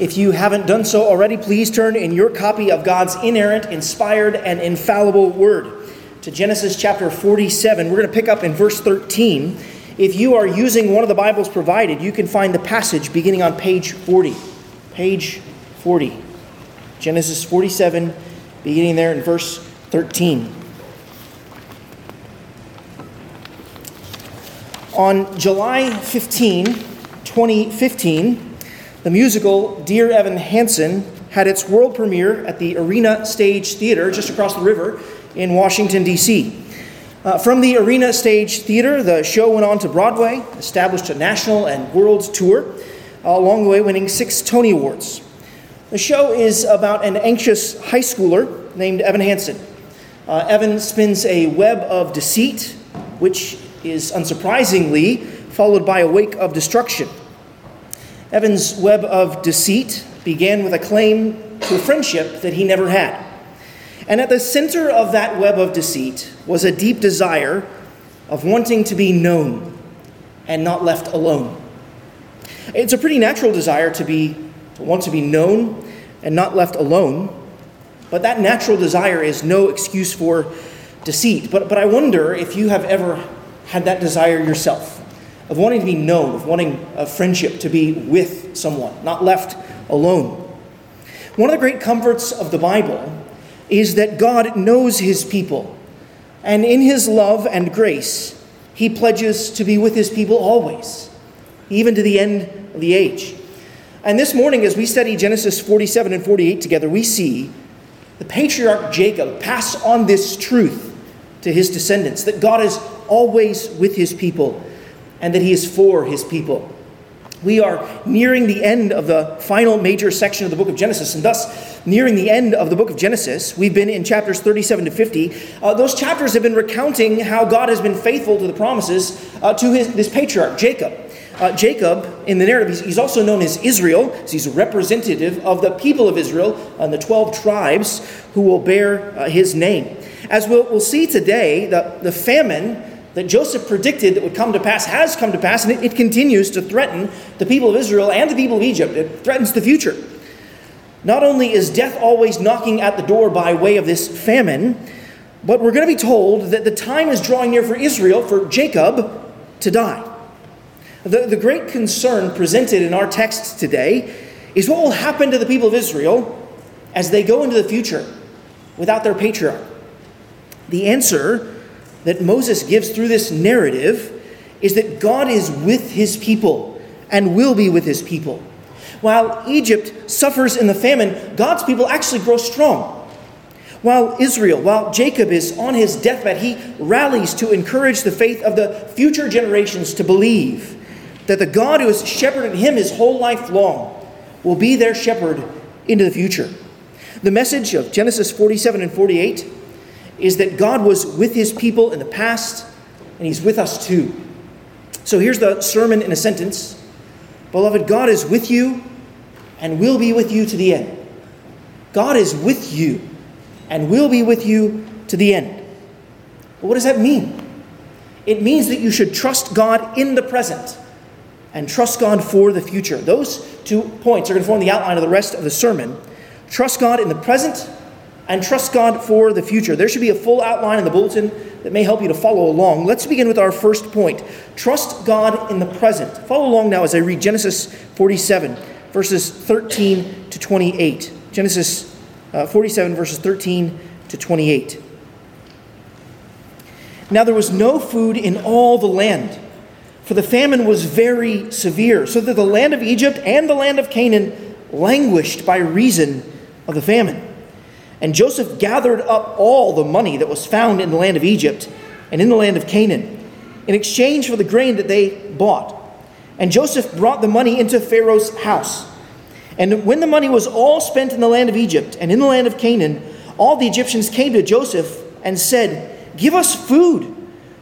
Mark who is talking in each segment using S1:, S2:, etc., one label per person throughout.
S1: If you haven't done so already, please turn in your copy of God's inerrant, inspired, and infallible word to Genesis chapter 47. We're going to pick up in verse 13. If you are using one of the Bibles provided, you can find the passage beginning on page 40. Page 40. Genesis 47, beginning there in verse 13. On July 15, 2015, the musical Dear Evan Hansen had its world premiere at the Arena Stage Theater just across the river in Washington, D.C. Uh, from the Arena Stage Theater, the show went on to Broadway, established a national and world tour, uh, along the way winning six Tony Awards. The show is about an anxious high schooler named Evan Hansen. Uh, Evan spins a web of deceit, which is unsurprisingly followed by a wake of destruction. Evan's web of deceit began with a claim to a friendship that he never had. And at the center of that web of deceit was a deep desire of wanting to be known and not left alone. It's a pretty natural desire to be to want to be known and not left alone, but that natural desire is no excuse for deceit. But, but I wonder if you have ever had that desire yourself of wanting to be known, of wanting a friendship to be with someone, not left alone. One of the great comforts of the Bible is that God knows his people, and in his love and grace, he pledges to be with his people always, even to the end of the age. And this morning, as we study Genesis 47 and 48 together, we see the patriarch Jacob pass on this truth to his descendants that God is always with his people and that he is for his people. We are nearing the end of the final major section of the book of Genesis, and thus nearing the end of the book of Genesis. We've been in chapters 37 to 50. Uh, those chapters have been recounting how God has been faithful to the promises uh, to his, this patriarch, Jacob. Uh, Jacob, in the narrative, he's, he's, also known as Israel. He's a representative of the people of Israel and the 12 tribes who will bear uh, his name. As we'll, we'll see today, the, the famine that Joseph predicted that would come to pass has come to pass, and it, it, continues to threaten the people of Israel and the people of Egypt. It threatens the future. Not only is death always knocking at the door by way of this famine, but we're going to be told that the time is drawing near for Israel, for Jacob, to die. The, the great concern presented in our text today is what will happen to the people of Israel as they go into the future without their patriarch. The answer that Moses gives through this narrative is that God is with his people and will be with his people. While Egypt suffers in the famine, God's people actually grow strong. While Israel, while Jacob is on his deathbed, he rallies to encourage the faith of the future generations to believe that the God who has shepherded him his whole life long will be their shepherd into the future. The message of Genesis 47 and 48 is that God was with his people in the past, and he's with us too. So here's the sermon in a sentence Beloved, God is with you and will be with you to the end. God is with you and will be with you to the end. But what does that mean? It means that you should trust God in the present and trust God for the future. Those two points are going to form the outline of the rest of the sermon. Trust God in the present and trust God for the future. There should be a full outline in the bulletin that may help you to follow along. Let's begin with our first point trust God in the present. Follow along now as I read Genesis 47, verses 13 to 28. Genesis uh, 47, verses 13 to 28. Now there was no food in all the land, for the famine was very severe, so that the land of Egypt and the land of Canaan languished by reason of the famine. And Joseph gathered up all the money that was found in the land of Egypt and in the land of Canaan in exchange for the grain that they bought. And Joseph brought the money into Pharaoh's house. And when the money was all spent in the land of Egypt and in the land of Canaan, all the Egyptians came to Joseph and said, Give us food.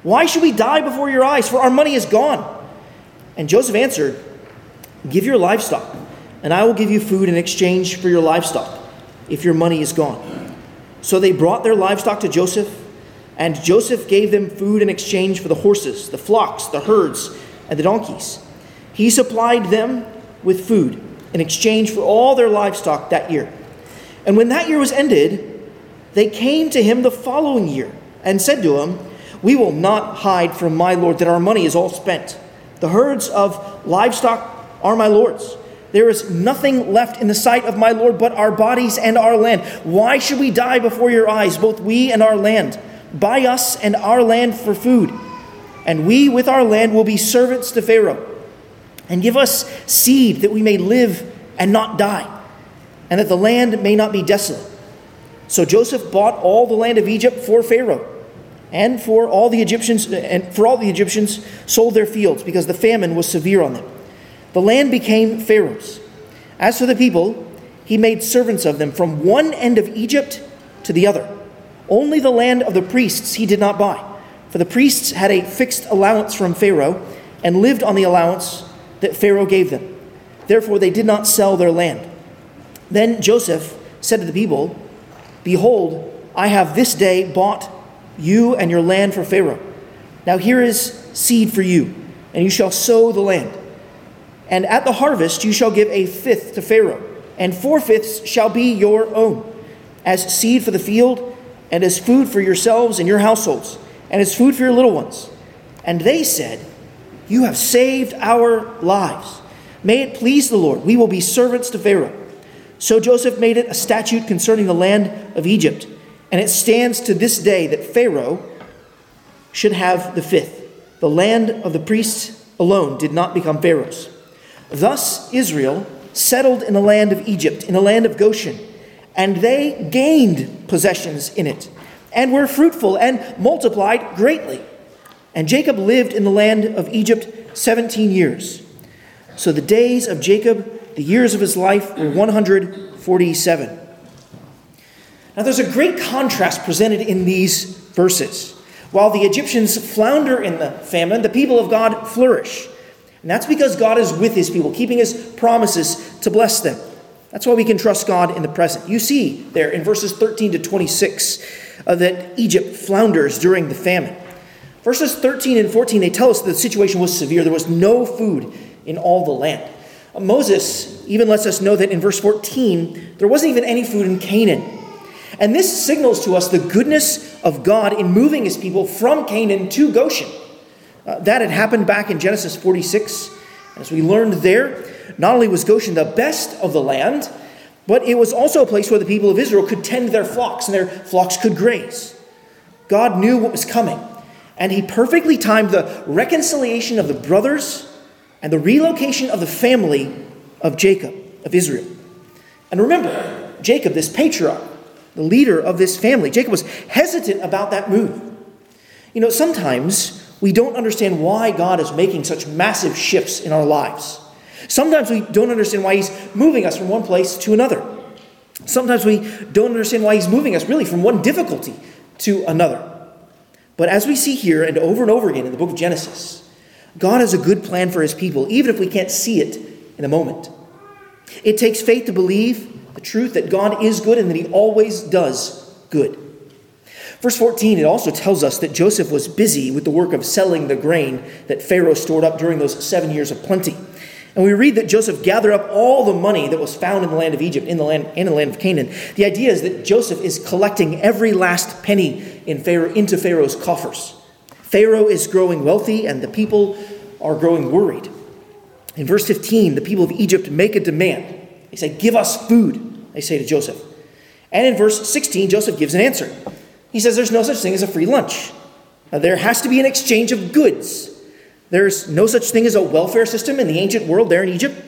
S1: Why should we die before your eyes? For our money is gone. And Joseph answered, Give your livestock, and I will give you food in exchange for your livestock if your money is gone. So they brought their livestock to Joseph, and Joseph gave them food in exchange for the horses, the flocks, the herds, and the donkeys. He supplied them with food, in exchange for all their livestock that year. And when that year was ended, they came to him the following year and said to him, We will not hide from my Lord that our money is all spent. The herds of livestock are my Lord's. There is nothing left in the sight of my Lord but our bodies and our land. Why should we die before your eyes, both we and our land? Buy us and our land for food, and we with our land will be servants to Pharaoh. And give us seed that we may live and not die, and that the land may not be desolate. So Joseph bought all the land of Egypt for Pharaoh, and for all the Egyptians, and for all the Egyptians sold their fields because the famine was severe on them. The land became Pharaoh's. As for the people, he made servants of them from one end of Egypt to the other. Only the land of the priests he did not buy, for the priests had a fixed allowance from Pharaoh and lived on the allowance that Pharaoh gave them. Therefore, they did not sell their land. Then Joseph said to the people, Behold, I have this day bought you and your land for Pharaoh. Now here is seed for you, and you shall sow the land. And at the harvest you shall give a fifth to Pharaoh, and four fifths shall be your own, as seed for the field, and as food for yourselves and your households, and as food for your little ones. And they said, You have saved our lives. May it please the Lord, we will be servants to Pharaoh. So Joseph made it a statute concerning the land of Egypt, and it stands to this day that Pharaoh should have the fifth. The land of the priests alone did not become Pharaoh's. Thus Israel settled in the land of Egypt, in the land of Goshen, and they gained possessions in it, and were fruitful and multiplied greatly. And Jacob lived in the land of Egypt 17 years. So the days of Jacob, the years of his life, were 147. Now there's a great contrast presented in these verses. While the Egyptians flounder in the famine, the people of God flourish. And that's because God is with his people, keeping his promises to bless them. That's why we can trust God in the present. You see there in verses 13 to 26 uh, that Egypt flounders during the famine. Verses 13 and 14, they tell us the situation was severe. There was no food in all the land. Uh, Moses even lets us know that in verse 14, there wasn't even any food in Canaan. And this signals to us the goodness of God in moving his people from Canaan to Goshen. Uh, that had happened back in Genesis 46. As we learned there, not only was Goshen the best of the land, but it was also a place where the people of Israel could tend their flocks and their flocks could graze. God knew what was coming, and He perfectly timed the reconciliation of the brothers and the relocation of the family of Jacob, of Israel. And remember, Jacob, this patriarch, the leader of this family, Jacob was hesitant about that move. You know, sometimes we don't understand why God is making such massive shifts in our lives. Sometimes we don't understand why He's moving us from one place to another. Sometimes we don't understand why He's moving us really from one difficulty to another. But as we see here and over and over again in the book of Genesis, God has a good plan for His people, even if we can't see it in a moment. It takes faith to believe the truth that God is good and that He always does good. Verse 14, it also tells us that Joseph was busy with the work of selling the grain that Pharaoh stored up during those seven years of plenty. And we read that Joseph gathered up all the money that was found in the land of Egypt, in the land, and in the land of Canaan. The idea is that Joseph is collecting every last penny in Pharaoh, into Pharaoh's coffers. Pharaoh is growing wealthy, and the people are growing worried. In verse 15, the people of Egypt make a demand. They say, Give us food, they say to Joseph. And in verse 16, Joseph gives an answer. He says there's no such thing as a free lunch. There has to be an exchange of goods. There's no such thing as a welfare system in the ancient world there in Egypt.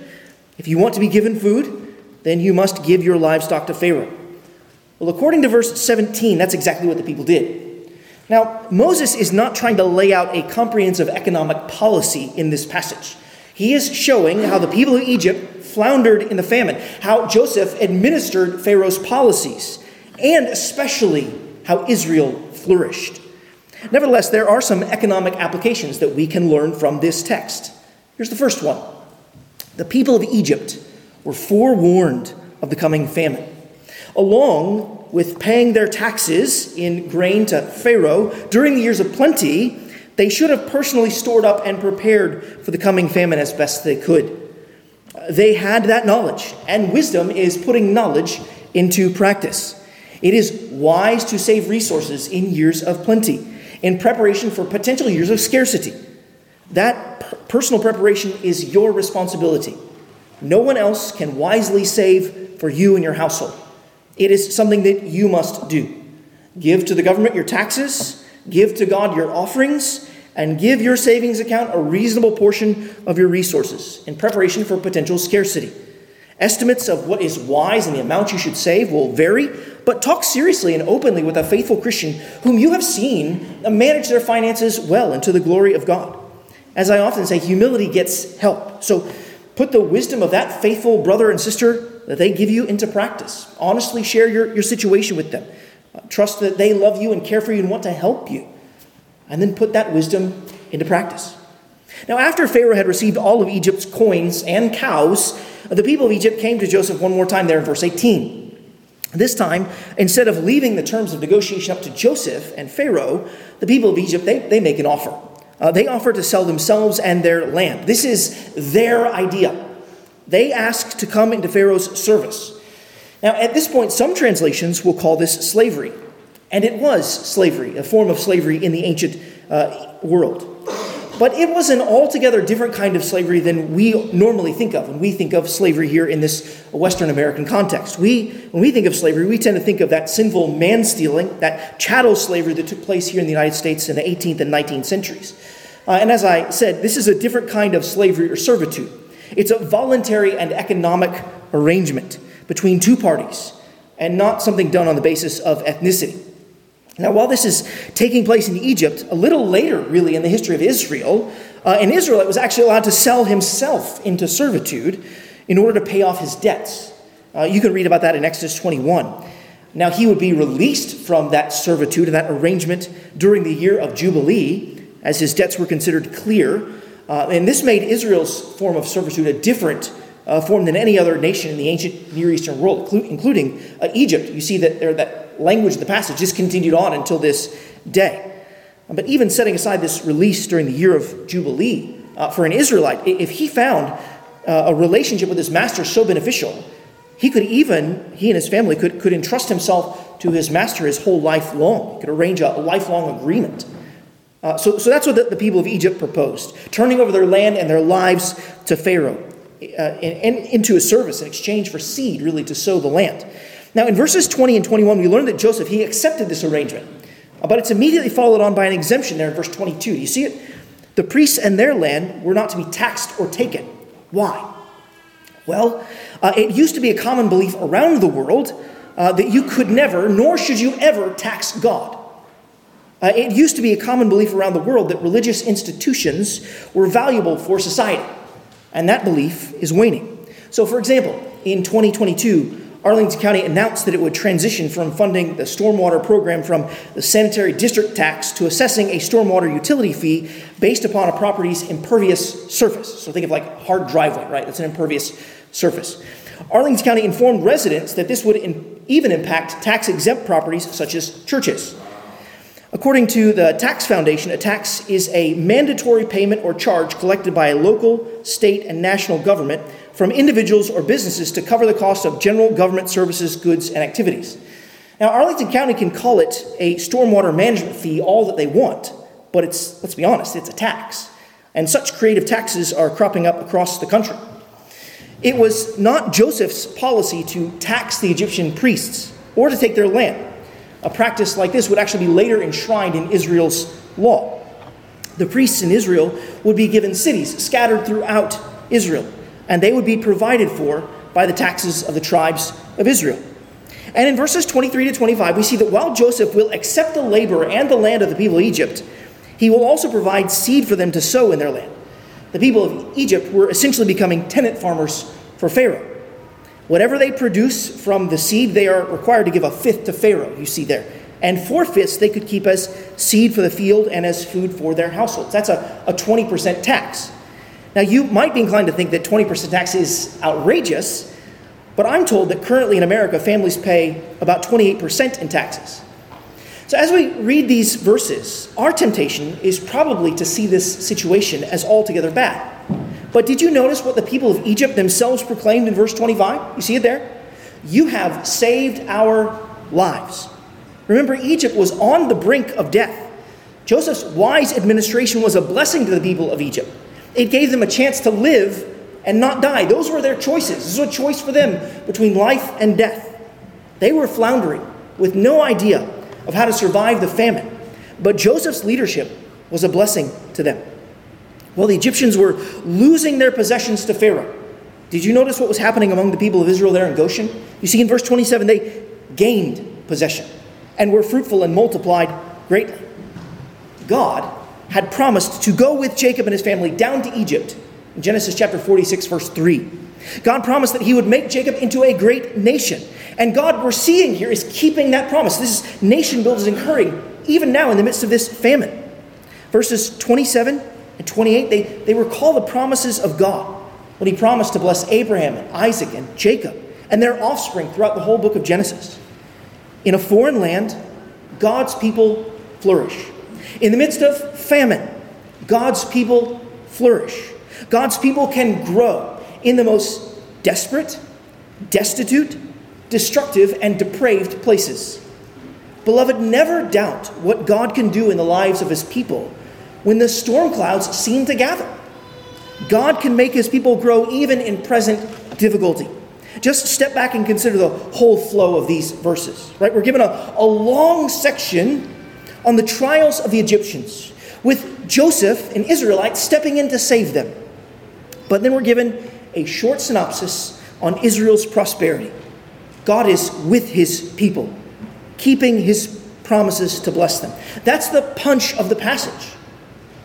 S1: If you want to be given food, then you must give your livestock to Pharaoh. Well, according to verse 17, that's exactly what the people did. Now, Moses is not trying to lay out a comprehensive economic policy in this passage. He is showing how the people of Egypt floundered in the famine, how Joseph administered Pharaoh's policies, and especially how Israel flourished. Nevertheless, there are some economic applications that we can learn from this text. Here's the first one The people of Egypt were forewarned of the coming famine. Along with paying their taxes in grain to Pharaoh during the years of plenty, they should have personally stored up and prepared for the coming famine as best they could. They had that knowledge, and wisdom is putting knowledge into practice. It is wise to save resources in years of plenty, in preparation for potential years of scarcity. That personal preparation is your responsibility. No one else can wisely save for you and your household. It is something that you must do. Give to the government your taxes, give to God your offerings, and give your savings account a reasonable portion of your resources in preparation for potential scarcity. Estimates of what is wise and the amount you should save will vary, but talk seriously and openly with a faithful Christian whom you have seen manage their finances well and to the glory of God. As I often say, humility gets help. So put the wisdom of that faithful brother and sister that they give you into practice. Honestly share your, your situation with them. Uh, trust that they love you and care for you and want to help you. And then put that wisdom into practice. Now, after Pharaoh had received all of Egypt's coins and cows, the people of Egypt came to Joseph one more time there in verse 18. This time, instead of leaving the terms of negotiation up to Joseph and Pharaoh, the people of Egypt, they, they make an offer. Uh, they offer to sell themselves and their land. This is their idea. They ask to come into Pharaoh's service. Now, at this point, some translations will call this slavery. And it was slavery, a form of slavery in the ancient uh, world. But it was an altogether different kind of slavery than we normally think of when we think of slavery here in this Western American context. We, when we think of slavery, we tend to think of that sinful man stealing, that chattel slavery that took place here in the United States in the 18th and 19th centuries. Uh, and as I said, this is a different kind of slavery or servitude. It's a voluntary and economic arrangement between two parties and not something done on the basis of ethnicity. Now, while this is taking place in Egypt, a little later, really, in the history of Israel, uh, an Israelite was actually allowed to sell himself into servitude in order to pay off his debts. Uh, you can read about that in Exodus 21. Now, he would be released from that servitude and that arrangement during the year of Jubilee, as his debts were considered clear. Uh, and this made Israel's form of servitude a different uh, form than any other nation in the ancient Near Eastern world, including uh, Egypt. You see that there, that language of the passage just continued on until this day. But even setting aside this release during the year of Jubilee, uh, for an Israelite, if he found uh, a relationship with his master so beneficial, he could even, he and his family could, could entrust himself to his master his whole life long. He could arrange a, a lifelong agreement. Uh, so, so that's what the, the, people of Egypt proposed turning over their land and their lives to Pharaoh uh, and, and into his service in exchange for seed, really, to sow the land. Now, in verses 20 and 21, we learn that Joseph, he accepted this arrangement. But it's immediately followed on by an exemption there in verse 22. Do you see it? The priests and their land were not to be taxed or taken. Why? Well, uh, it used to be a common belief around the world uh, that you could never, nor should you ever, tax God. Uh, it used to be a common belief around the world that religious institutions were valuable for society, and that belief is waning. So, for example, in 2022, Arlington County announced that it would transition from funding the stormwater program from the sanitary district tax to assessing a stormwater utility fee based upon a property's impervious surface. So think of like hard driveway, right? That's an impervious surface. Arlington County informed residents that this would in, even impact tax exempt properties such as churches. According to the Tax Foundation, a tax is a mandatory payment or charge collected by a local, state, and national government from individuals or businesses to cover the cost of general government services, goods, and activities. Now, Arlington County can call it a stormwater management fee all that they want, but it's, let's be honest, it's a tax. And such creative taxes are cropping up across the country. It was not Joseph's policy to tax the Egyptian priests or to take their land. A practice like this would actually be later enshrined in Israel's law. The priests in Israel would be given cities scattered throughout Israel and they would be provided for by the taxes of the tribes of Israel. And in verses 23 to 25, we see that while Joseph will accept the labor and the land of the people of Egypt, he will also provide seed for them to sow in their land. The people of Egypt were essentially becoming tenant farmers for Pharaoh. Whatever they produce from the seed, they are required to give a fifth to Pharaoh, you see there. And four fifths they could keep as seed for the field and as food for their households. That's a, a 20% tax. Now, you might be inclined to think that 20% tax is outrageous, but I'm told that currently in America, families pay about 28% in taxes. So, as we read these verses, our temptation is probably to see this situation as altogether bad. But did you notice what the people of Egypt themselves proclaimed in verse 25? You see it there? You have saved our lives. Remember, Egypt was on the brink of death. Joseph's wise administration was a blessing to the people of Egypt. It gave them a chance to live and not die. Those were their choices. This was a choice for them between life and death. They were floundering with no idea of how to survive the famine. But Joseph's leadership was a blessing to them. Well, the Egyptians were losing their possessions to Pharaoh. Did you notice what was happening among the people of Israel there in Goshen? You see in verse 27, they gained possession and were fruitful and multiplied greatly. God had promised to go with Jacob and his family down to Egypt in Genesis chapter 46, verse 3. God promised that he would make Jacob into a great nation. And God, we're seeing here, is keeping that promise. This nation building is occurring even now in the midst of this famine. Verses 27 and 28, they, they recall the promises of God when he promised to bless Abraham and Isaac and Jacob and their offspring throughout the whole book of Genesis. In a foreign land, God's people flourish. In the midst of famine, God's people flourish. God's people can grow in the most desperate, destitute, destructive, and depraved places. Beloved, never doubt what God can do in the lives of his people when the storm clouds seem to gather. God can make his people grow even in present difficulty. Just step back and consider the whole flow of these verses, right? We're given a, a long section on the trials of the Egyptians, with Joseph, an Israelite, stepping in to save them. But then we're given a short synopsis on Israel's prosperity. God is with his people, keeping his promises to bless them. That's the punch of the passage.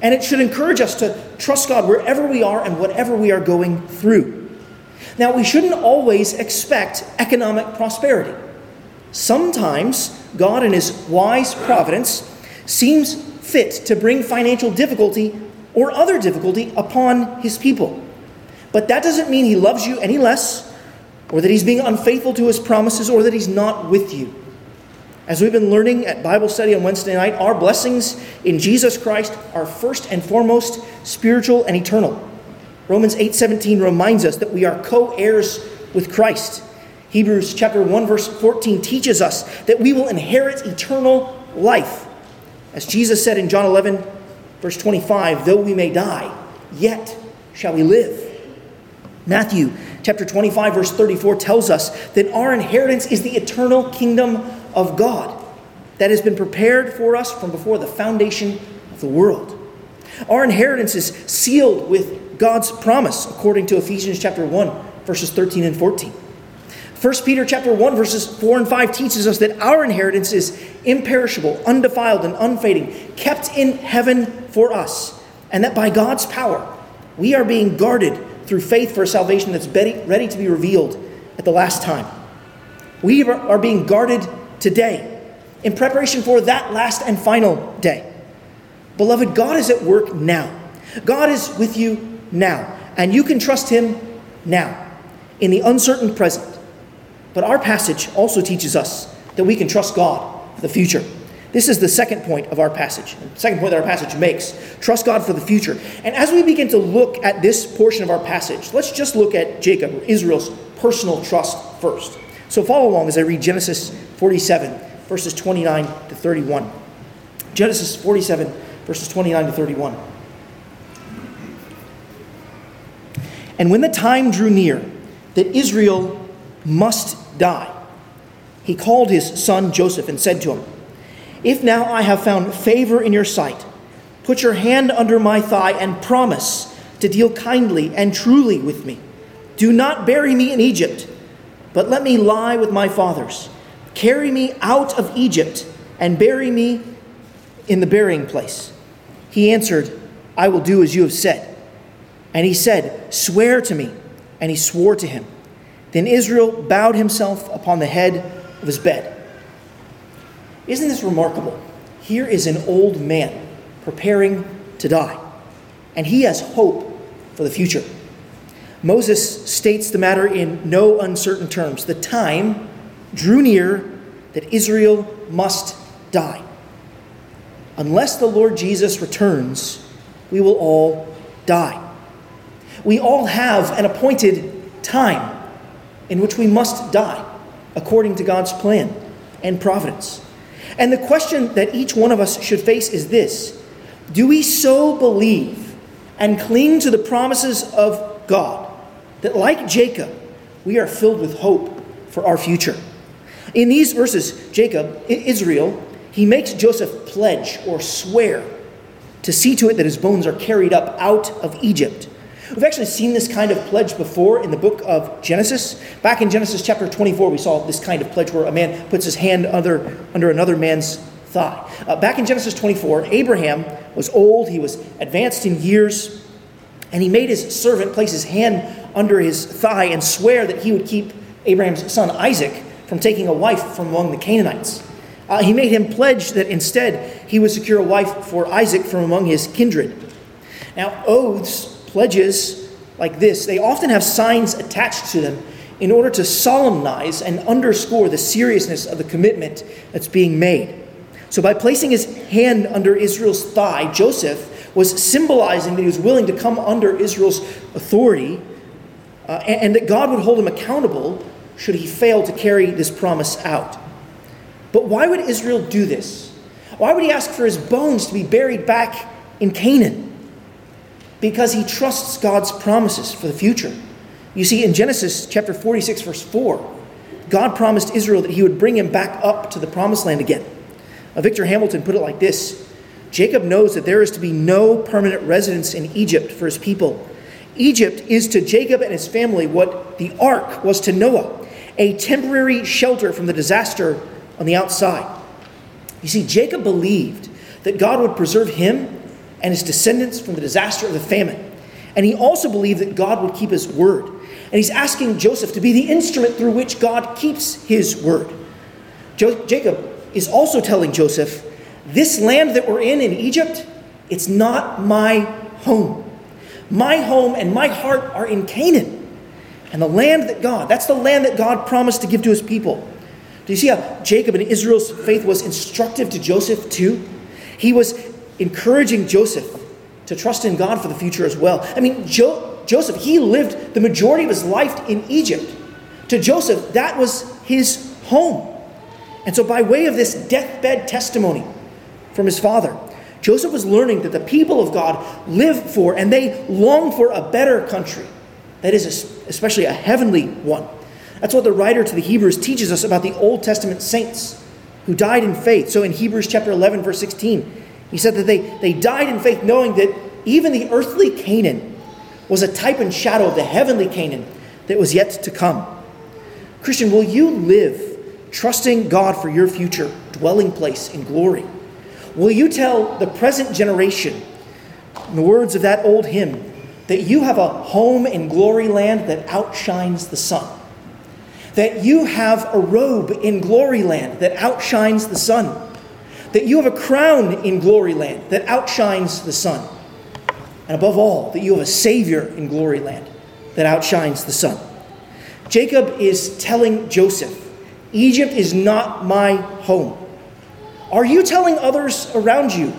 S1: And it should encourage us to trust God wherever we are and whatever we are going through. Now, we shouldn't always expect economic prosperity. Sometimes God, in His wise providence, seems fit to bring financial difficulty or other difficulty upon His people. But that doesn't mean He loves you any less, or that He's being unfaithful to His promises, or that He's not with you. As we've been learning at Bible study on Wednesday night, our blessings in Jesus Christ are first and foremost spiritual and eternal. Romans 8:17 reminds us that we are co-heirs with Christ. Hebrews chapter 1 verse 14 teaches us that we will inherit eternal life. As Jesus said in John 11 verse 25, though we may die, yet shall we live. Matthew chapter 25 verse 34 tells us that our inheritance is the eternal kingdom of God that has been prepared for us from before the foundation of the world. Our inheritance is sealed with God's promise according to Ephesians chapter 1 verses 13 and 14. 1 Peter chapter 1 verses 4 and 5 teaches us that our inheritance is imperishable, undefiled and unfading, kept in heaven for us, and that by God's power we are being guarded through faith for a salvation that's ready to be revealed at the last time. We are being guarded today in preparation for that last and final day. Beloved, God is at work now. God is with you now, and you can trust Him now in the uncertain present. But our passage also teaches us that we can trust God for the future. This is the second point of our passage, the second point that our passage makes. Trust God for the future. And as we begin to look at this portion of our passage, let's just look at Jacob, Israel's personal trust first. So follow along as I read Genesis 47, verses 29 to 31. Genesis 47, verses 29 to 31. And when the time drew near that Israel must die, he called his son Joseph and said to him, if now I have found favor in your sight, put your hand under my thigh and promise to deal kindly and truly with me. Do not bury me in Egypt, but let me lie with my fathers. Carry me out of Egypt and bury me in the burying place. He answered, I will do as you have said. And he said, Swear to me. And he swore to him. Then Israel bowed himself upon the head of his bed. Isn't this remarkable? Here is an old man preparing to die, and he has hope for the future. Moses states the matter in no uncertain terms. The time drew near that Israel must die. Unless the Lord Jesus returns, we will all die. We all have an appointed time in which we must die according to God's plan and providence. And the question that each one of us should face is this Do we so believe and cling to the promises of God that, like Jacob, we are filled with hope for our future? In these verses, Jacob, Israel, he makes Joseph pledge or swear to see to it that his bones are carried up out of Egypt. We've actually seen this kind of pledge before in the book of Genesis. Back in Genesis chapter 24, we saw this kind of pledge where a man puts his hand under, under another man's thigh. Uh, back in Genesis 24, Abraham was old, he was advanced in years, and he made his servant place his hand under his thigh and swear that he would keep Abraham's son Isaac from taking a wife from among the Canaanites. Uh, he made him pledge that instead he would secure a wife for Isaac from among his kindred. Now, oaths, pledges like this, they often have signs attached to them in order to solemnize and underscore the seriousness of the commitment that's being made. So, by placing his hand under Israel's thigh, Joseph was symbolizing that he was willing to come under Israel's authority uh, and, and that God would hold him accountable should he fail to carry this promise out. But why would Israel do this? Why would he ask for his bones to be buried back in Canaan? Because he trusts God's promises for the future. You see, in Genesis chapter 46, verse 4, God promised Israel that he would bring him back up to the promised land again. Now, Victor Hamilton put it like this Jacob knows that there is to be no permanent residence in Egypt for his people. Egypt is to Jacob and his family what the ark was to Noah, a temporary shelter from the disaster on the outside. You see, Jacob believed that God would preserve him and his descendants from the disaster of the famine. And he also believed that God would keep his word. And he's asking Joseph to be the instrument through which God keeps his word. Jo- Jacob is also telling Joseph, This land that we're in in Egypt, it's not my home. My home and my heart are in Canaan. And the land that God, that's the land that God promised to give to his people. Do you see how Jacob and Israel's faith was instructive to Joseph too? He was encouraging Joseph to trust in God for the future as well. I mean, jo- Joseph, he lived the majority of his life in Egypt. To Joseph, that was his home. And so, by way of this deathbed testimony from his father, Joseph was learning that the people of God live for and they long for a better country. That is, especially a heavenly one. That's what the writer to the Hebrews teaches us about the Old Testament saints who died in faith. So in Hebrews chapter 11, verse 16, he said that they, they died in faith knowing that even the earthly Canaan was a type and shadow of the heavenly Canaan that was yet to come. Christian, will you live trusting God for your future dwelling place in glory? Will you tell the present generation, in the words of that old hymn, that you have a home in glory land that outshines the sun? that you have a robe in glory land that outshines the sun, that you have a crown in glory land that outshines the sun, and above all, that you have a Savior in glory land that outshines the sun. Jacob is telling Joseph, Egypt is not my home. Are you telling others around you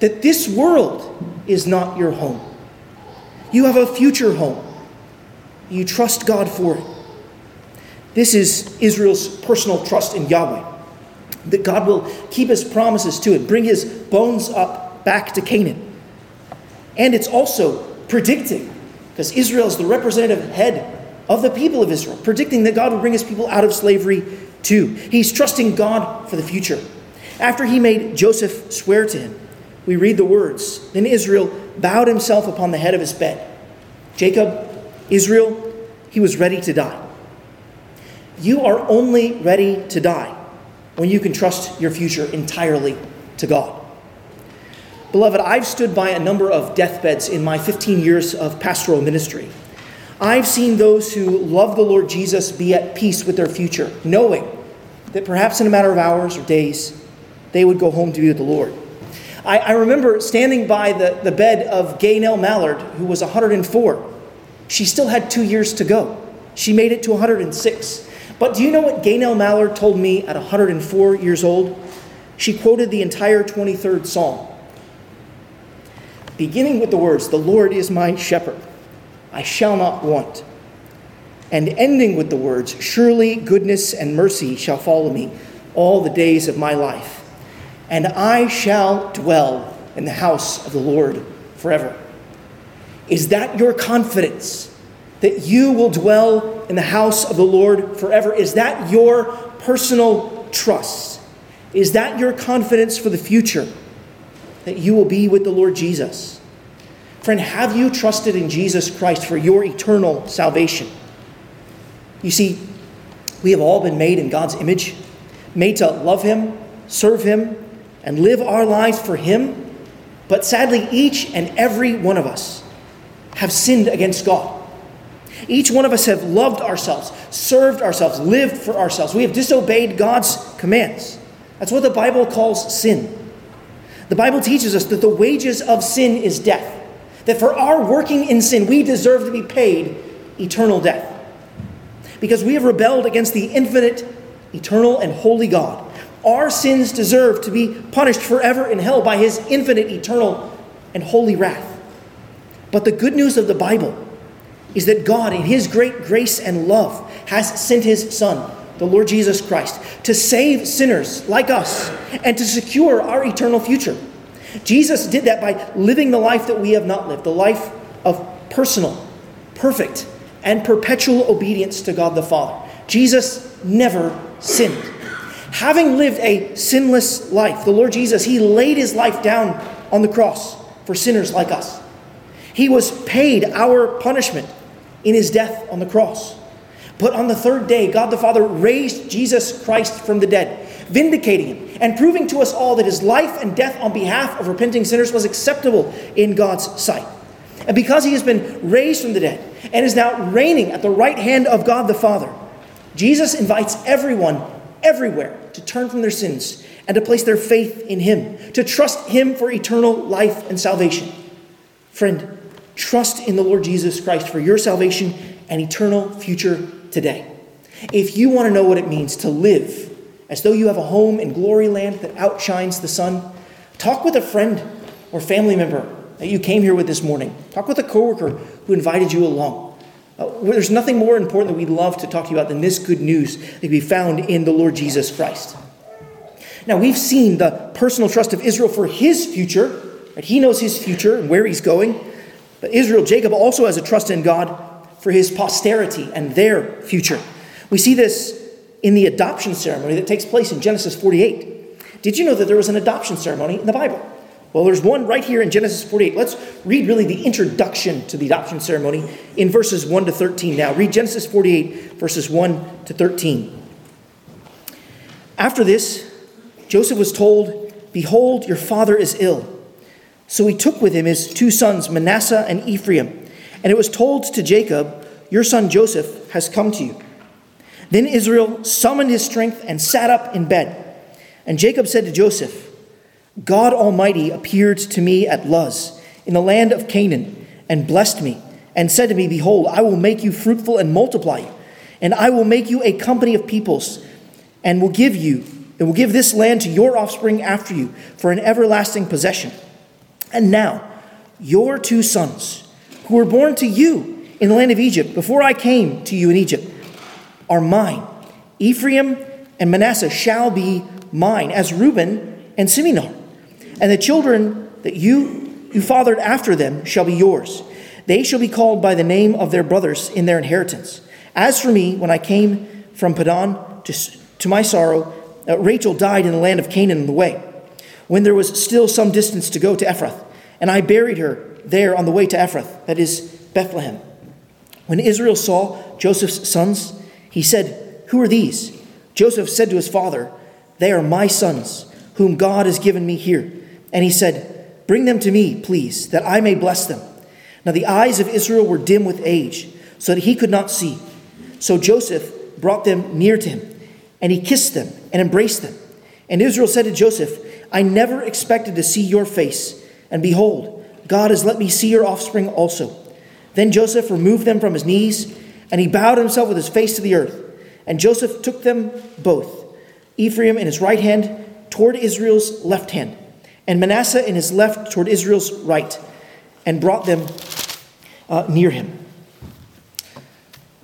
S1: that this world is not your home? You have a future home. You trust God for it. This is Israel's personal trust in Yahweh, that God will keep his promises to it, bring his bones up back to Canaan. And it's also predicting, because Israel is the representative head of the people of Israel, predicting that God will bring his people out of slavery too. He's trusting God for the future. After he made Joseph swear to him, we read the words Then Israel bowed himself upon the head of his bed. Jacob, Israel, he was ready to die. You are only ready to die when you can trust your future entirely to God. Beloved, I've stood by a number of deathbeds in my 15 years of pastoral ministry. I've seen those who love the Lord Jesus be at peace with their future, knowing that perhaps in a matter of hours or days, they would go home to be with the Lord. I, I remember standing by the, the bed of Gaynell Mallard, who was 104. She still had two years to go. She made it to 106. But do you know what Gaynell Mallard told me at 104 years old? She quoted the entire 23rd Psalm, beginning with the words, The Lord is my shepherd. I shall not want. And ending with the words, Surely goodness and mercy shall follow me all the days of my life, and I shall dwell in the house of the Lord forever. Is that your confidence that you will dwell in the house of the Lord forever? Is that your personal trust? Is that your confidence for the future that you will be with the Lord Jesus? Friend, have you trusted in Jesus Christ for your eternal salvation? You see, we have all been made in God's image, made to love Him, serve Him, and live our lives for Him. But sadly, each and every one of us have sinned against God. Each one of us have loved ourselves, served ourselves, lived for ourselves. We have disobeyed God's commands. That's what the Bible calls sin. The Bible teaches us that the wages of sin is death, that for our working in sin, we deserve to be paid eternal death. Because we have rebelled against the infinite, eternal, and holy God. Our sins deserve to be punished forever in hell by his infinite, eternal, and holy wrath. But the good news of the Bible is that God, in his great grace and love, has sent his Son, the Lord Jesus Christ, to save sinners like us and to secure our eternal future. Jesus did that by living the life that we have not lived, the life of personal, perfect, and perpetual obedience to God the Father. Jesus never sinned. Having lived a sinless life, the Lord Jesus, he laid his life down on the cross for sinners like us. He was paid our punishment in his death on the cross. But on the third day, God the Father raised Jesus Christ from the dead, vindicating him and proving to us all that his life and death on behalf of repenting sinners was acceptable in God's sight. And because he has been raised from the dead and is now reigning at the right hand of God the Father, Jesus invites everyone everywhere to turn from their sins and to place their faith in him, to trust him for eternal life and salvation. Friend, Trust in the Lord Jesus Christ for your salvation and eternal future today. If you want to know what it means to live as though you have a home in glory land that outshines the sun, talk with a friend or family member that you came here with this morning. Talk with a coworker who invited you along. Uh, there's nothing more important that we'd love to talk to you about than this good news that can be found in the Lord Jesus Christ. Now, we've seen the personal trust of Israel for his future. Right? He knows his future and where he's going. But Israel, Jacob also has a trust in God for his posterity and their future. We see this in the adoption ceremony that takes place in Genesis 48. Did you know that there was an adoption ceremony in the Bible? Well, there's one right here in Genesis 48. Let's read really the introduction to the adoption ceremony in verses 1 to 13 now. Read Genesis 48, verses 1 to 13. After this, Joseph was told, Behold, your father is ill. So he took with him his two sons, Manasseh and Ephraim. And it was told to Jacob, Your son Joseph has come to you. Then Israel summoned his strength and sat up in bed. And Jacob said to Joseph, God Almighty appeared to me at Luz, in the land of Canaan, and blessed me, and said to me, Behold, I will make you fruitful and multiply you, and I will make you a company of peoples, and will give you, and will give this land to your offspring after you for an everlasting possession. And now, your two sons, who were born to you in the land of Egypt before I came to you in Egypt, are mine. Ephraim and Manasseh shall be mine, as Reuben and Simeon And the children that you, you fathered after them shall be yours. They shall be called by the name of their brothers in their inheritance. As for me, when I came from Paddan to, to my sorrow, uh, Rachel died in the land of Canaan on the way when there was still some distance to go to Ephrath, and I buried her there on the way to Ephrath, that is Bethlehem. When Israel saw Joseph's sons, he said, Who are these? Joseph said to his father, They are my sons, whom God has given me here. And he said, Bring them to me, please, that I may bless them. Now the eyes of Israel were dim with age, so that he could not see. So Joseph brought them near to him, and he kissed them and embraced them. And Israel said to Joseph, I never expected to see your face, and behold, God has let me see your offspring also. Then Joseph removed them from his knees, and he bowed himself with his face to the earth. And Joseph took them both, Ephraim in his right hand toward Israel's left hand, and Manasseh in his left toward Israel's right, and brought them uh, near him.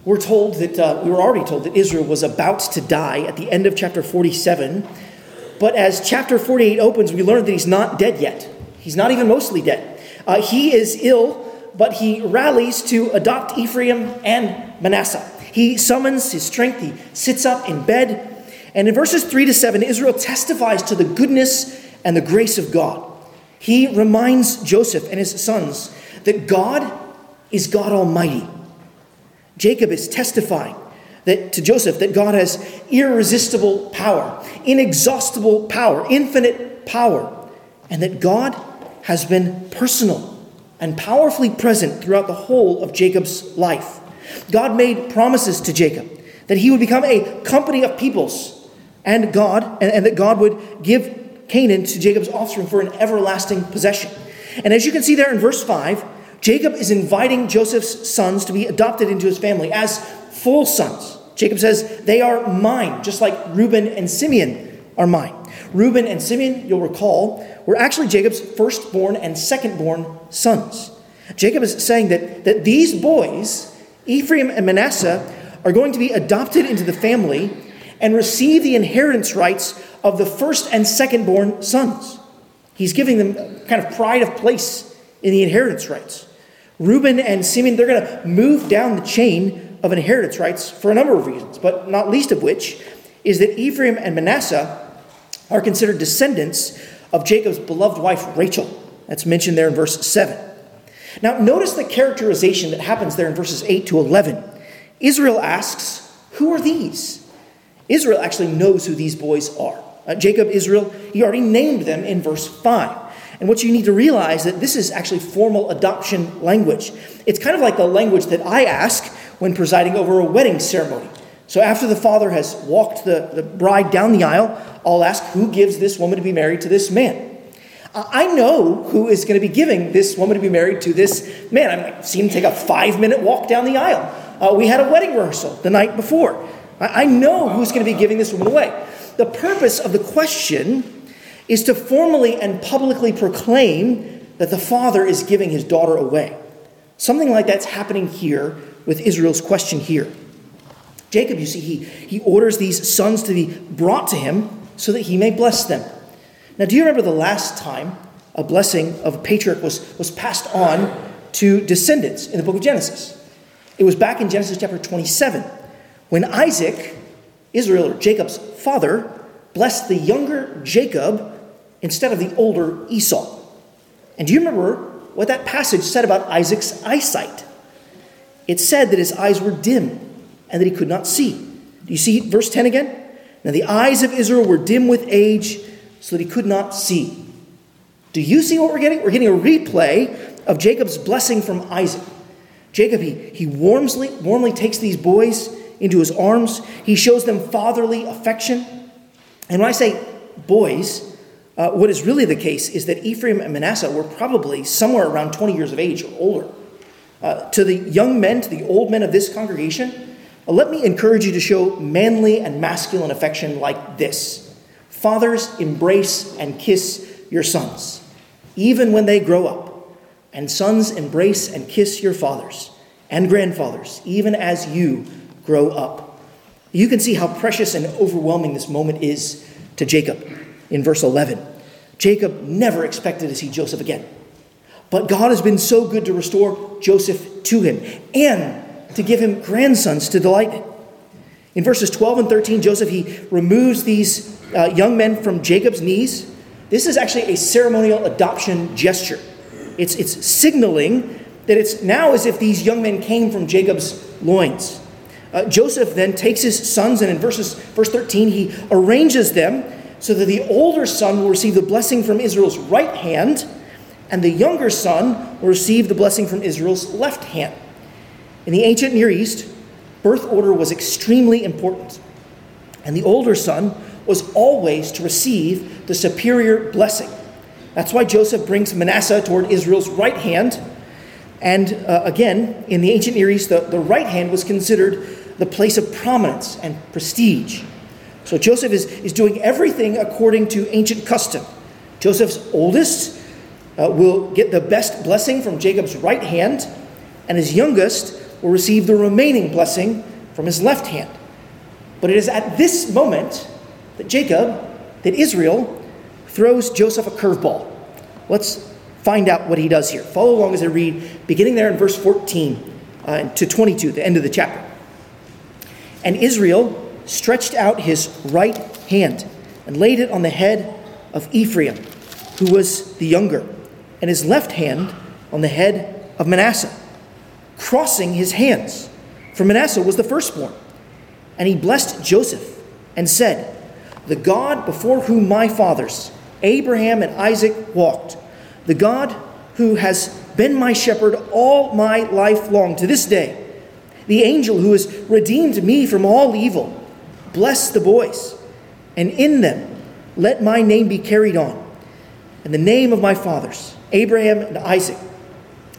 S1: we're told that, uh, we were already told that Israel was about to die at the end of chapter 47. But as chapter 48 opens, we learn that he's not dead yet. He's not even mostly dead. Uh, he is ill, but he rallies to adopt Ephraim and Manasseh. He summons his strength, he sits up in bed. And in verses 3 to 7, Israel testifies to the goodness and the grace of God. He reminds Joseph and his sons that God is God Almighty. Jacob is testifying that, to Joseph that God has irresistible power, inexhaustible power, infinite power, and that God has been personal and powerfully present throughout the whole of Jacob's life. God made promises to Jacob that he would become a company of peoples and God, and, and that God would give Canaan to Jacob's offspring for an everlasting possession. And as you can see there in verse 5, Jacob is inviting Joseph's sons to be adopted into his family as full sons. Jacob says, They are mine, just like Reuben and Simeon are mine. Reuben and Simeon, you'll recall, were actually Jacob's firstborn and secondborn sons. Jacob is saying that, that these boys, Ephraim and Manasseh, are going to be adopted into the family and receive the inheritance rights of the first and second born sons. He's giving them kind of pride of place in the inheritance rights. Reuben and Simeon, they're going to move down the chain of inheritance rights for a number of reasons, but not least of which is that Ephraim and Manasseh are considered descendants of Jacob's beloved wife Rachel. That's mentioned there in verse 7. Now, notice the characterization that happens there in verses 8 to 11. Israel asks, Who are these? Israel actually knows who these boys are. Uh, Jacob, Israel, he already named them in verse 5. And what you need to realize that this is actually formal adoption language. It's kind of like the language that I ask when presiding over a wedding ceremony. So after the father has walked the, the bride down the aisle, I'll ask who gives this woman to be married to this man. I know who is going to be giving this woman to be married to this man. I've seen him take a five minute walk down the aisle. Uh, we had a wedding rehearsal the night before. I, know who's going to be giving this woman away. The purpose of the question is to formally and publicly proclaim that the father is giving his daughter away. Something like that's happening here with Israel's question here. Jacob, you see, he, he orders these sons to be brought to him so that he may bless them. Now, do you remember the last time a blessing of a patriarch was, was passed on to descendants in the book of Genesis? It was back in Genesis chapter 27 when Isaac, Israel or Jacob's father, blessed the younger Jacob instead of the older Esau. And do you remember what that passage said about Isaac's eyesight? It said that his eyes were dim and that he could not see. Do you see verse 10 again? Now the eyes of Israel were dim with age, so that he could not see. Do you see what we're getting? We're getting a replay of Jacob's blessing from Isaac. Jacob, he, he warmly, warmly takes these boys into his arms. He shows them fatherly affection. And when I say boys, uh, what is really the case is that Ephraim and Manasseh were probably somewhere around 20 years of age or older. Uh, to the young men, to the old men of this congregation, uh, let me encourage you to show manly and masculine affection like this Fathers, embrace and kiss your sons, even when they grow up. And sons, embrace and kiss your fathers and grandfathers, even as you grow up. You can see how precious and overwhelming this moment is to Jacob in verse 11. Jacob never expected to see Joseph again. But God has been so good to restore Joseph to him and to give him grandsons to delight in. In verses 12 and 13, Joseph, he removes these uh, young men from Jacob's knees. This is actually a ceremonial adoption gesture. It's, it's signaling that it's now as if these young men came from Jacob's loins. Uh, Joseph then takes his sons, and in verses, verse 13, he arranges them so that the older son will receive the blessing from Israel's right hand, and the younger son will receive the blessing from Israel's left hand. In the ancient Near East, birth order was extremely important, and the older son was always to receive the superior blessing. That's why Joseph brings Manasseh toward Israel's right hand. And uh, again, in the ancient Near East, the, the right hand was considered the place of prominence and prestige. So Joseph is, is doing everything according to ancient custom. Joseph's oldest uh, will get the best blessing from Jacob's right hand, and his youngest will receive the remaining blessing from his left hand. But it is at this moment that Jacob, that Israel, throws Joseph a curveball. Let's find out what he does here. Follow along as I read, beginning there in verse 14 uh, to 22, the end of the chapter. And Israel stretched out his right hand and laid it on the head of Ephraim, who was the younger, and his left hand on the head of Manasseh, crossing his hands. For Manasseh was the firstborn. And he blessed Joseph and said, The God before whom my fathers, Abraham and Isaac, walked, the God who has been my shepherd all my life long to this day, the angel who has redeemed me from all evil, bless the boys, and in them let my name be carried on, and the name of my fathers, Abraham and Isaac,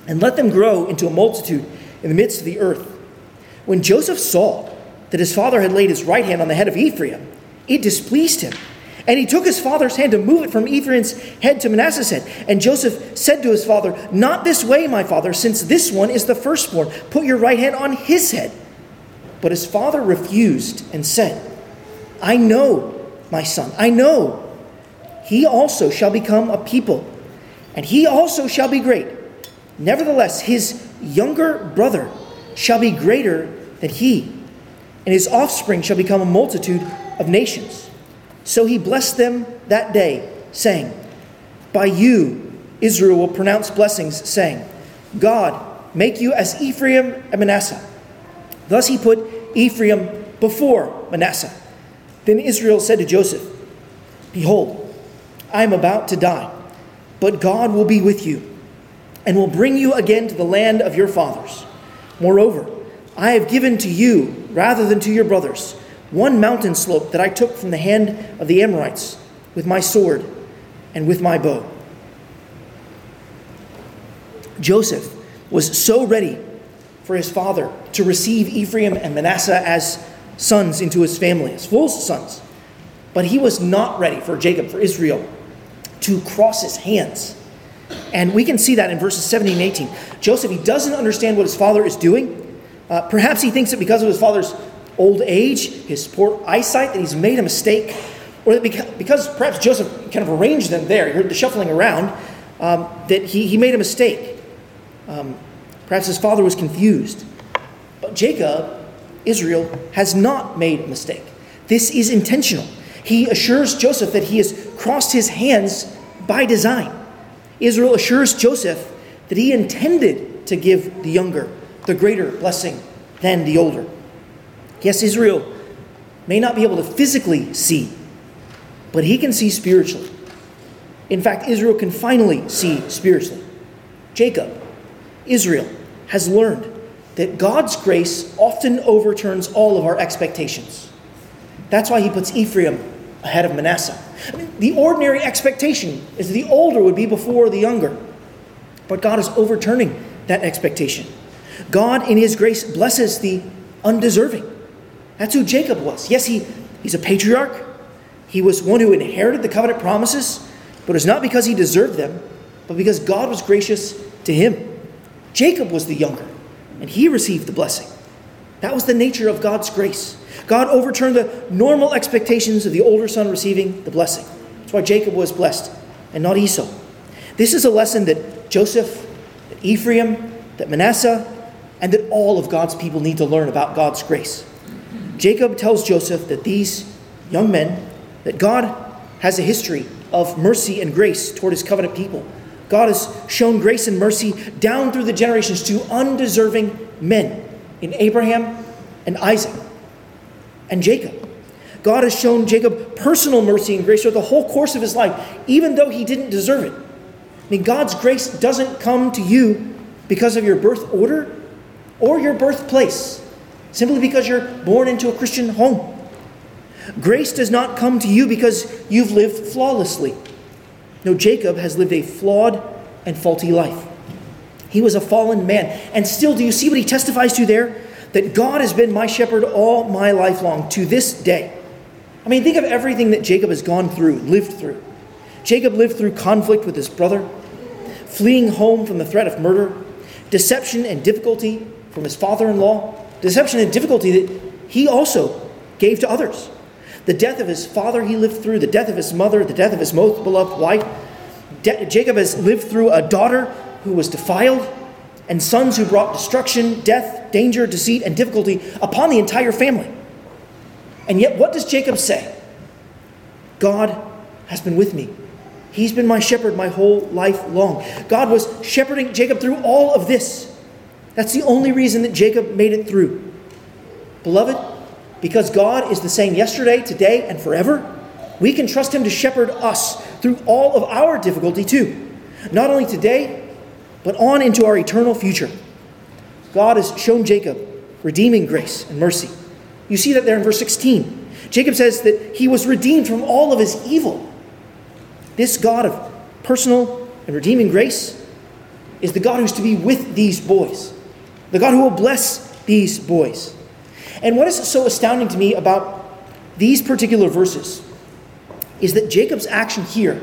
S1: and let them grow into a multitude in the midst of the earth. When Joseph saw that his father had laid his right hand on the head of Ephraim, it displeased him. And he took his father's hand to move it from Ephraim's head to Manasseh's head. And Joseph said to his father, Not this way, my father, since this one is the firstborn. Put your right hand on his head. But his father refused and said, I know, my son, I know. He also shall become a people, and he also shall be great. Nevertheless, his younger brother shall be greater than he, and his offspring shall become a multitude of nations. So he blessed them that day, saying, By you Israel will pronounce blessings, saying, God, make you as Ephraim and Manasseh. Thus he put Ephraim before Manasseh. Then Israel said to Joseph, Behold, I am about to die, but God will be with you and will bring you again to the land of your fathers. Moreover, I have given to you, rather than to your brothers, one mountain slope that I took from the hand of the Amorites with my sword and with my bow. Joseph was so ready for his father to receive Ephraim and Manasseh as sons into his family, as full sons. But he was not ready for Jacob, for Israel, to cross his hands. And we can see that in verses 17 and 18. Joseph, he doesn't understand what his father is doing. Uh, perhaps he thinks that because of his father's old age, his poor eyesight, that he's made a mistake. Or that because, because perhaps Joseph kind of arranged them there, he heard the shuffling around, um, that he, he made a mistake. Um, perhaps his father was confused. But Jacob, Israel, has not made a mistake. This is intentional. He assures Joseph that he has crossed his hands by design. Israel assures Joseph that he intended to give the younger the greater blessing than the older. Yes, Israel may not be able to physically see, but he can see spiritually. In fact, Israel can finally see spiritually. Jacob, Israel, has learned that God's grace often overturns all of our expectations. That's why he puts Ephraim ahead of Manasseh. I mean, the ordinary expectation is the older would be before the younger. But God is overturning that expectation. God, in his grace, blesses the undeserving. That's who Jacob was. Yes, he, he's a patriarch. He was one who inherited the covenant promises, but it's not because he deserved them, but because God was gracious to him. Jacob was the younger, and he received the blessing. That was the nature of God's grace. God overturned the normal expectations of the older son receiving the blessing. That's why Jacob was blessed and not Esau. This is a lesson that Joseph, that Ephraim, that Manasseh, and that all of God's people need to learn about God's grace. Jacob tells Joseph that these young men, that God has a history of mercy and grace toward his covenant people. God has shown grace and mercy down through the generations to undeserving men in Abraham and Isaac and Jacob. God has shown Jacob personal mercy and grace throughout the whole course of his life, even though he didn't deserve it. I mean, God's grace doesn't come to you because of your birth order or your birthplace, simply because you're born into a Christian home. Grace does not come to you because you've lived flawlessly. No, Jacob has lived a flawed and faulty life. He was a fallen man. And still, do you see what he testifies to there? That God has been my shepherd all my life long to this day. I mean, think of everything that Jacob has gone through, lived through. Jacob lived through conflict with his brother, fleeing home from the threat of murder, deception and difficulty, from his father in law, deception and difficulty that he also gave to others. The death of his father he lived through, the death of his mother, the death of his most beloved wife. De- Jacob has lived through a daughter who was defiled, and sons who brought destruction, death, danger, deceit, and difficulty upon the entire family. And yet, what does Jacob say? God has been with me. He's been my shepherd my whole life long. God was shepherding Jacob through all of this. That's the only reason that Jacob made it through. Beloved, because God is the same yesterday, today, and forever, we can trust Him to shepherd us through all of our difficulty too. Not only today, but on into our eternal future. God has shown Jacob redeeming grace and mercy. You see that there in verse 16. Jacob says that he was redeemed from all of his evil. This God of personal and redeeming grace is the God who's to be with these boys, the God who will bless these boys. And what is so astounding to me about these particular verses is that Jacob's action here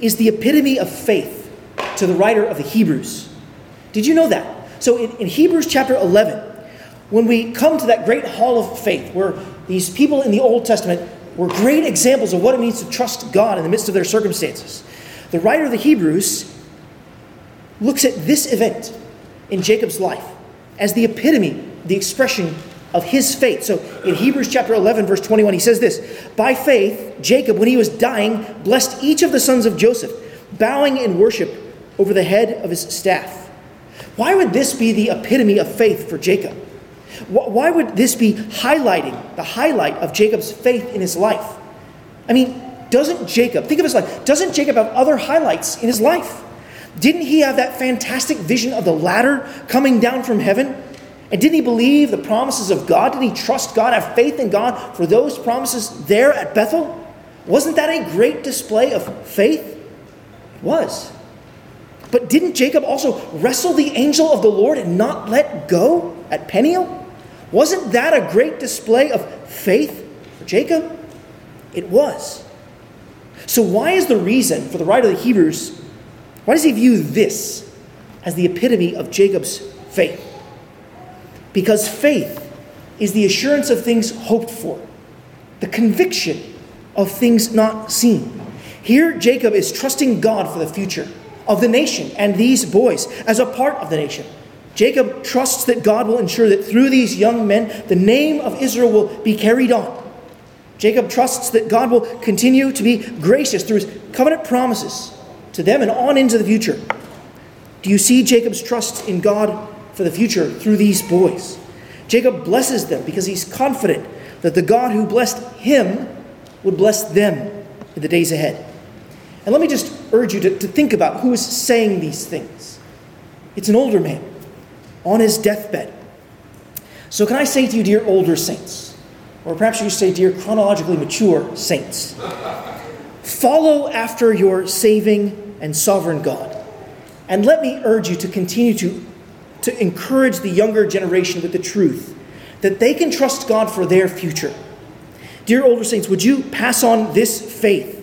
S1: is the epitome of faith to the writer of the Hebrews. Did you know that? So in, in Hebrews chapter 11, when we come to that great hall of faith where these people in the Old Testament were great examples of what it means to trust God in the midst of their circumstances, the writer of the Hebrews looks at this event in Jacob's life as the epitome, the expression of his faith. So in Hebrews chapter 11, verse 21, he says this By faith, Jacob, when he was dying, blessed each of the sons of Joseph, bowing in worship over the head of his staff. Why would this be the epitome of faith for Jacob? Why would this be highlighting the highlight of Jacob's faith in his life? I mean, doesn't Jacob, think of his life, doesn't Jacob have other highlights in his life? Didn't he have that fantastic vision of the ladder coming down from heaven? And didn't he believe the promises of God? Didn't he trust God, have faith in God for those promises there at Bethel? Wasn't that a great display of faith? It was. But didn't Jacob also wrestle the angel of the Lord and not let go at Peniel? Wasn't that a great display of faith for Jacob? It was. So, why is the reason for the writer of the Hebrews, why does he view this as the epitome of Jacob's faith? Because faith is the assurance of things hoped for, the conviction of things not seen. Here, Jacob is trusting God for the future of the nation and these boys as a part of the nation. Jacob trusts that God will ensure that through these young men, the name of Israel will be carried on. Jacob trusts that God will continue to be gracious through his covenant promises to them and on into the future. Do you see Jacob's trust in God for the future through these boys? Jacob blesses them because he's confident that the God who blessed him would bless them in the days ahead. And let me just urge you to, to think about who is saying these things. It's an older man on his deathbed. So, can I say to you, dear older saints, or perhaps you say, dear chronologically mature saints, follow after your saving and sovereign God. And let me urge you to continue to, to encourage the younger generation with the truth that they can trust God for their future. Dear older saints, would you pass on this faith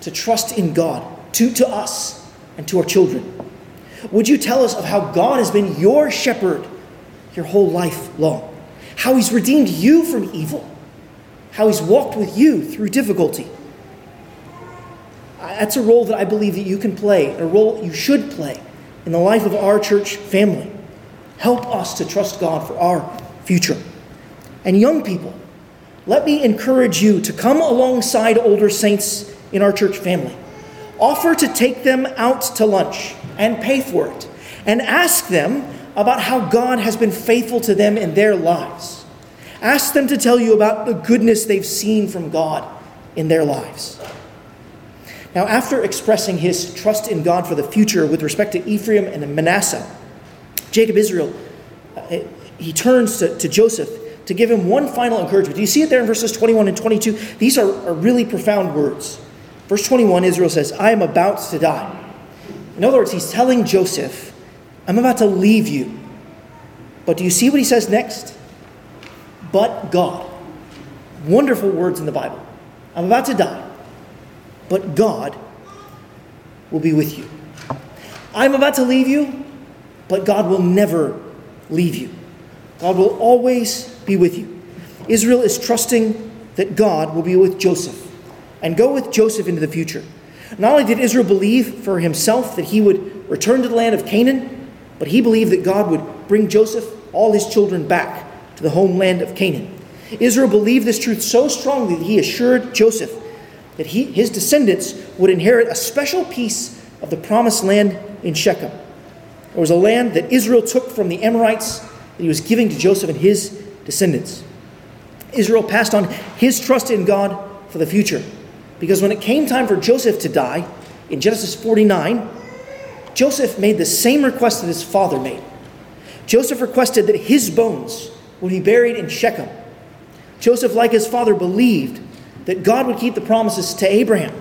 S1: to trust in God to, to us and to our children? Would you tell us of how God has been your shepherd your whole life long? How he's redeemed you from evil? How he's walked with you through difficulty? That's a role that I believe that you can play, a role you should play in the life of our church family. Help us to trust God for our future. And young people, let me encourage you to come alongside older saints in our church family. Offer to take them out to lunch and pay for it, and ask them about how God has been faithful to them in their lives. Ask them to tell you about the goodness they've seen from God in their lives. Now, after expressing his trust in God for the future with respect to Ephraim and Manasseh, Jacob Israel, uh, he turns to, to Joseph to give him one final encouragement. Do you see it there in verses 21 and 22? These are, are really profound words. Verse 21, Israel says, I am about to die. In other words, he's telling Joseph, I'm about to leave you. But do you see what he says next? But God. Wonderful words in the Bible. I'm about to die, but God will be with you. I'm about to leave you, but God will never leave you. God will always be with you. Israel is trusting that God will be with Joseph and go with Joseph into the future. Not only did Israel believe for himself that he would return to the land of Canaan, but he believed that God would bring Joseph, all his children, back to the homeland of Canaan. Israel believed this truth so strongly that he assured Joseph that he, his descendants would inherit a special piece of the promised land in Shechem. It was a land that Israel took from the Amorites that he was giving to Joseph and his descendants. Israel passed on his trust in God for the future. Because when it came time for Joseph to die, in Genesis 49, Joseph made the same request that his father made. Joseph requested that his bones would be buried in Shechem. Joseph, like his father, believed that God would keep the promises to Abraham.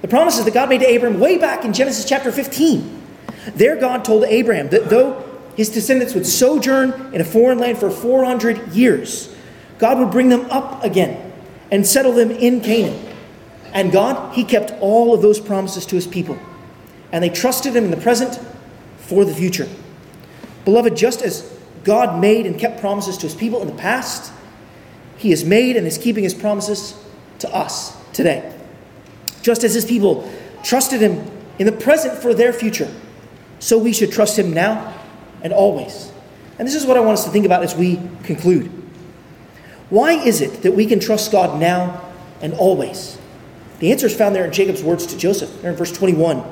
S1: The promises that God made to Abraham way back in Genesis chapter 15. There, God told Abraham that though his descendants would sojourn in a foreign land for 400 years, God would bring them up again and settle them in Canaan. And God, He kept all of those promises to His people. And they trusted Him in the present for the future. Beloved, just as God made and kept promises to His people in the past, He has made and is keeping His promises to us today. Just as His people trusted Him in the present for their future, so we should trust Him now and always. And this is what I want us to think about as we conclude. Why is it that we can trust God now and always? The answer is found there in Jacob's words to Joseph, there in verse 21.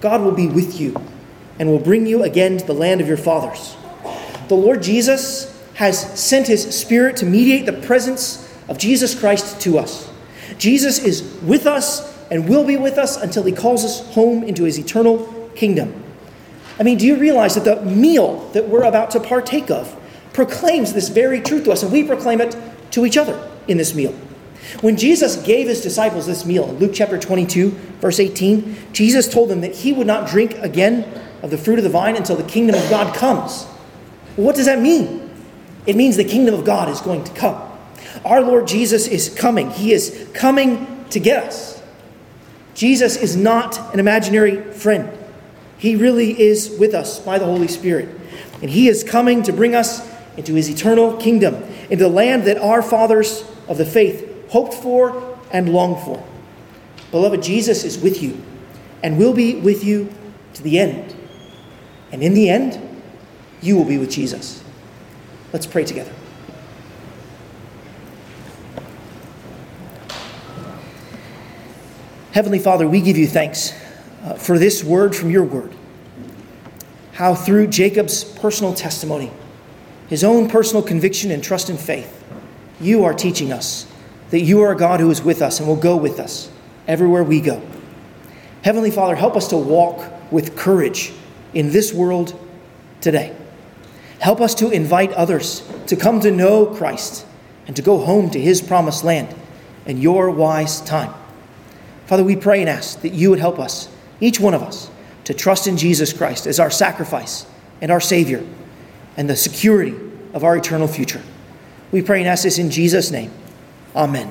S1: God will be with you and will bring you again to the land of your fathers. The Lord Jesus has sent his Spirit to mediate the presence of Jesus Christ to us. Jesus is with us and will be with us until he calls us home into his eternal kingdom. I mean, do you realize that the meal that we're about to partake of proclaims this very truth to us, and we proclaim it to each other in this meal? When Jesus gave his disciples this meal, in Luke chapter 22, verse 18, Jesus told them that he would not drink again of the fruit of the vine until the kingdom of God comes. Well, what does that mean? It means the kingdom of God is going to come. Our Lord Jesus is coming. He is coming to get us. Jesus is not an imaginary friend. He really is with us by the Holy Spirit. And He is coming to bring us into His eternal kingdom, into the land that our fathers of the faith hoped for and longed for. Beloved, Jesus is with you and will be with you to the end. And in the end, you will be with Jesus. Let's pray together. Heavenly Father, we give you thanks uh, for this word from your word. How through Jacob's personal testimony, his own personal conviction and trust and faith, you are teaching us that you are a God who is with us and will go with us everywhere we go. Heavenly Father, help us to walk with courage in this world today. Help us to invite others to come to know Christ and to go home to his promised land in your wise time. Father, we pray and ask that you would help us, each one of us, to trust in Jesus Christ as our sacrifice and our Savior and the security of our eternal future. We pray and ask this in Jesus' name. Amen.